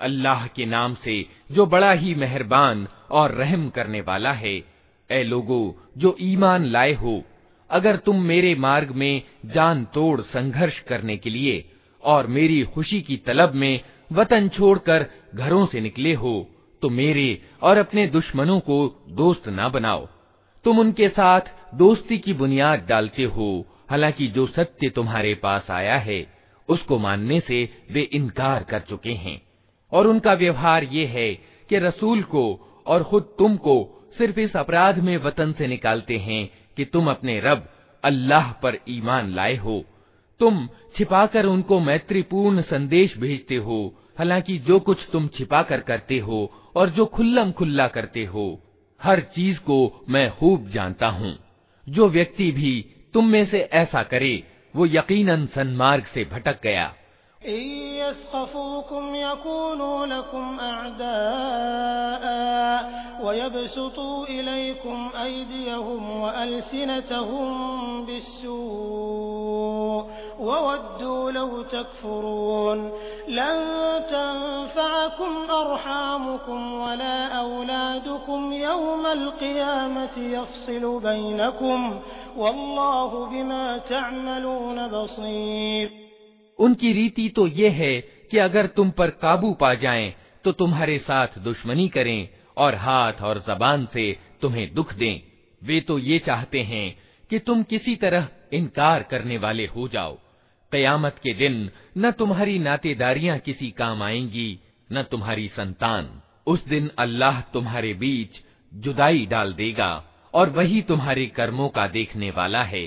अल्लाह के नाम से जो बड़ा ही मेहरबान और रहम करने वाला है ए लोगो जो ईमान लाए हो अगर तुम मेरे मार्ग में जान तोड़ संघर्ष करने के लिए और मेरी खुशी की तलब में वतन छोड़कर घरों से निकले हो तो मेरे और अपने दुश्मनों को दोस्त ना बनाओ तुम उनके साथ दोस्ती की बुनियाद डालते हो। हालाँकि जो सत्य तुम्हारे पास आया है, उसको मानने से वे इनकार कर चुके हैं। और उनका व्यवहार ये है कि रसूल को और खुद तुमको सिर्फ़ इस अपराध में वतन से निकालते हैं कि तुम अपने रब अल्लाह पर ईमान लाए हो। तुम छिपाकर उनको मैत्रीपूर्ण संदेश भेजते हो। हालाँकि जो कुछ तुम छिपाकर करते हो और जो खुल्लम खुल्ला करते हो, हर चीज़ को मैं खूब जानता हूँ। जो व्यक्ति भी तुम में से ऐसा करे, वो यकीनन सन्मार्ग से भटक गया। वयबसुतू इलैकुम अयदियहुम वअलसिनतहुम बिस्सू ववद्दू लौ तकफुरून, लन तंफअकुम अरहामुकुम वला औलादुकुम यौमल क़ियामति यफ़्सिलु बैनकुम वल्लाहु बिमा तअमलून बसीर उनकी रीति तो ये है कि अगर तुम पर काबू पा जाएँ तो तुम्हारे साथ दुश्मनी करें और हाथ और जबान से तुम्हें दुख दें। वे तो ये चाहते हैं कि तुम किसी तरह इनकार करने वाले हो जाओ। कयामत के दिन न तुम्हारी नातेदारियाँ किसी काम आएँगी न तुम्हारी संतान उस दिन अल्लाह तुम्हारे बीच जुदाई डाल देगा और वही तुम्हारे कर्मों का देखने वाला है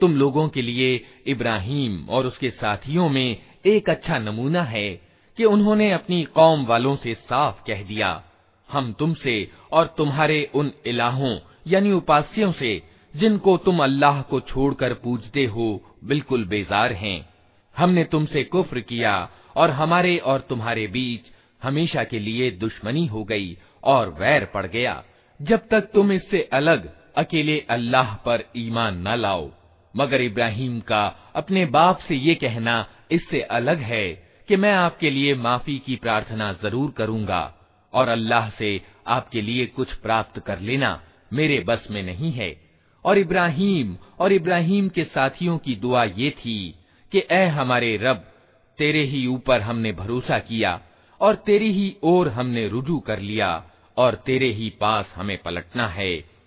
तुम लोगों के लिए इब्राहिम और उसके साथियों में एक अच्छा नमूना है कि उन्होंने अपनी कौम वालों से साफ कह दिया हम तुमसे और तुम्हारे उन इलाहों यानी उपास्यों से जिनको तुम अल्लाह को छोड़कर पूजते हो बिल्कुल बेजार हैं हमने तुमसे कुफ्र किया और हमारे और तुम्हारे बीच हमेशा के लिए दुश्मनी हो गई और वैर पड़ गया। जब तक तुम इससे अलग, अकेले अल्लाह पर ईमान न लाओ। मगर इब्राहिम का अपने बाप से ये कहना इससे अलग है कि मैं आपके लिए माफ़ी की प्रार्थना ज़रूर करूँगा और अल्लाह से आपके लिए कुछ प्राप्त कर लेना मेरे बस में नहीं है। और इब्राहिम और इब्राहिम के साथियों की दुआ ये थी कि ए हमारे रब, तेरे ही ऊपर हमने भरोसा किया और तेरी ही ओर हमने रुजू कर लिया और तेरे ही पास हमें पलटना है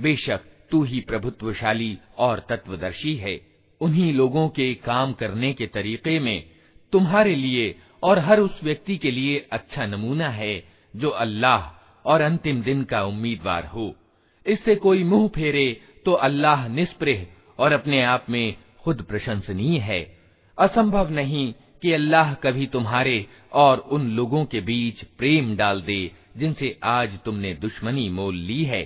बेशक तू ही प्रभुत्वशाली और तत्वदर्शी है। उन्हीं लोगों के काम करने के तरीके में तुम्हारे लिए और हर उस व्यक्ति के लिए अच्छा नमूना है, जो अल्लाह और अंतिम दिन का उम्मीदवार हो। इससे कोई मुँह फेरे तो अल्लाह निष्प्रह और अपने आप में खुद प्रशंसनीय है। असंभव नहीं कि अल्लाह कभी तुम्हारे और उन लोगों के बीच प्रेम डाल दे, जिनसे आज तुमने दुश्मनी मोल ली है।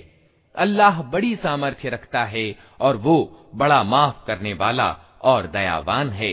अल्लाह बड़ी सामर्थ्य रखता है और वो बड़ा माफ करने वाला और दयावान है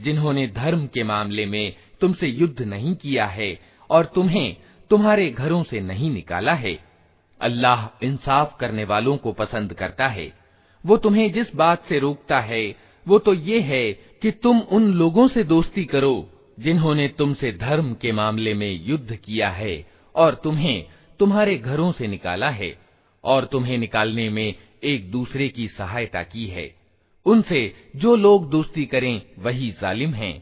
जिन्होंने धर्म के मामले में तुमसे युद्ध नहीं किया है और तुम्हें तुम्हारे घरों से नहीं निकाला है। अल्लाह इंसाफ करने वालों को पसंद करता है। वो तुम्हें जिस बात से रोकता है, वो तो ये है कि तुम उन लोगों से दोस्ती करो जिन्होंने तुमसे धर्म के मामले में युद्ध किया है और तुम्हें तुम्हारे घरों से निकाला है और तुम्हें निकालने में एक दूसरे की सहायता की है। उनसे जो लोग दोस्ती करें वही जालिम हैं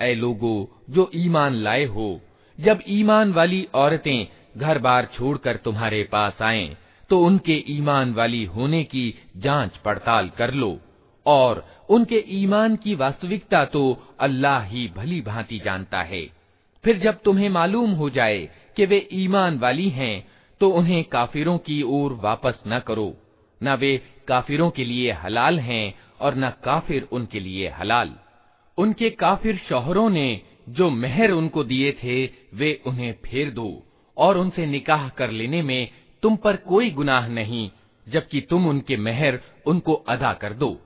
ऐ लोगो जो ईमान लाए हो जब ईमान वाली औरतें घर बार छोड़कर तुम्हारे पास आएं, तो उनके ईमान वाली होने की जांच पड़ताल कर लो और उनके ईमान की वास्तविकता तो अल्लाह ही भली भांति जानता है फिर जब तुम्हें मालूम हो जाए कि वे ईमान वाली हैं तो उन्हें काफिरों की ओर वापस न करो। न वे काफिरों के लिए हलाल हैं और न काफिर उनके लिए हलाल। उनके काफिर शोहरों ने जो मेहर उनको दिए थे, वे उन्हें फेर दो और उनसे निकाह कर लेने में तुम पर कोई गुनाह नहीं, जबकि तुम उनके मेहर उनको अदा कर दो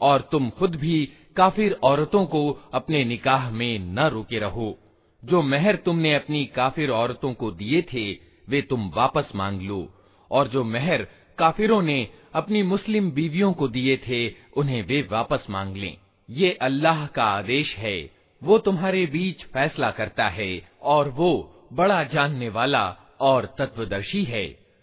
और तुम खुद भी काफिर औरतों को अपने निकाह में न रोके रहो। जो मेहर तुमने अपनी काफिर औरतों को दिए थे वे तुम वापस मांग लो और जो मेहर काफिरों ने अपनी मुस्लिम बीवियों को दिए थे उन्हें वे वापस मांग लें ये अल्लाह का आदेश है वो तुम्हारे बीच फैसला करता है और वो बड़ा जानने वाला और तत्वदर्शी है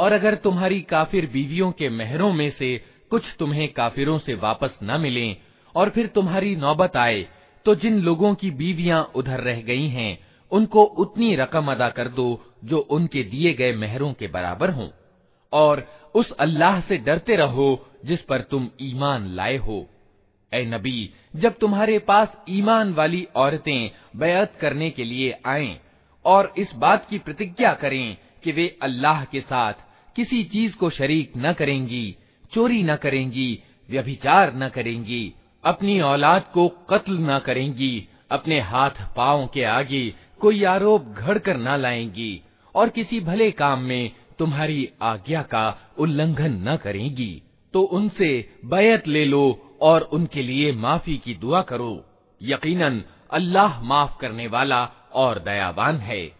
और अगर तुम्हारी काफिर बीवियों के मेहरों में से कुछ तुम्हें काफिरों से वापस न मिले और फिर तुम्हारी नौबत आए तो जिन लोगों की बीवियाँ उधर रह गई हैं, उनको उतनी रकम अदा कर दो जो उनके दिए गए मेहरों के बराबर हों। और उस अल्लाह से डरते रहो जिस पर तुम ईमान लाए हो। ए नबी, जब तुम्हारे पास ईमान वाली औरतें बयात करने के लिए आएँ और इस बात की प्रतिज्ञा करें कि वे अल्लाह के साथ किसी चीज़ को शरीक न करेंगी, चोरी न करेंगी, व्यभिचार न करेंगी, अपनी औलाद को कत्ल न करेंगी, अपने हाथ पाओ के आगे कोई आरोप घड़ कर न लाएँगी, और किसी भले काम में तुम्हारी आज्ञा का उल्लंघन न करेंगी तो उनसे बैत ले लो और उनके लिए माफ़ी की दुआ करो। यकीनन, अल्लाह माफ़ करने वाला और दयावान है।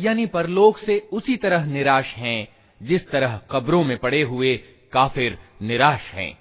यानी परलोक से उसी तरह निराश हैं, जिस तरह कब्रों में पड़े हुए काफिर निराश हैं।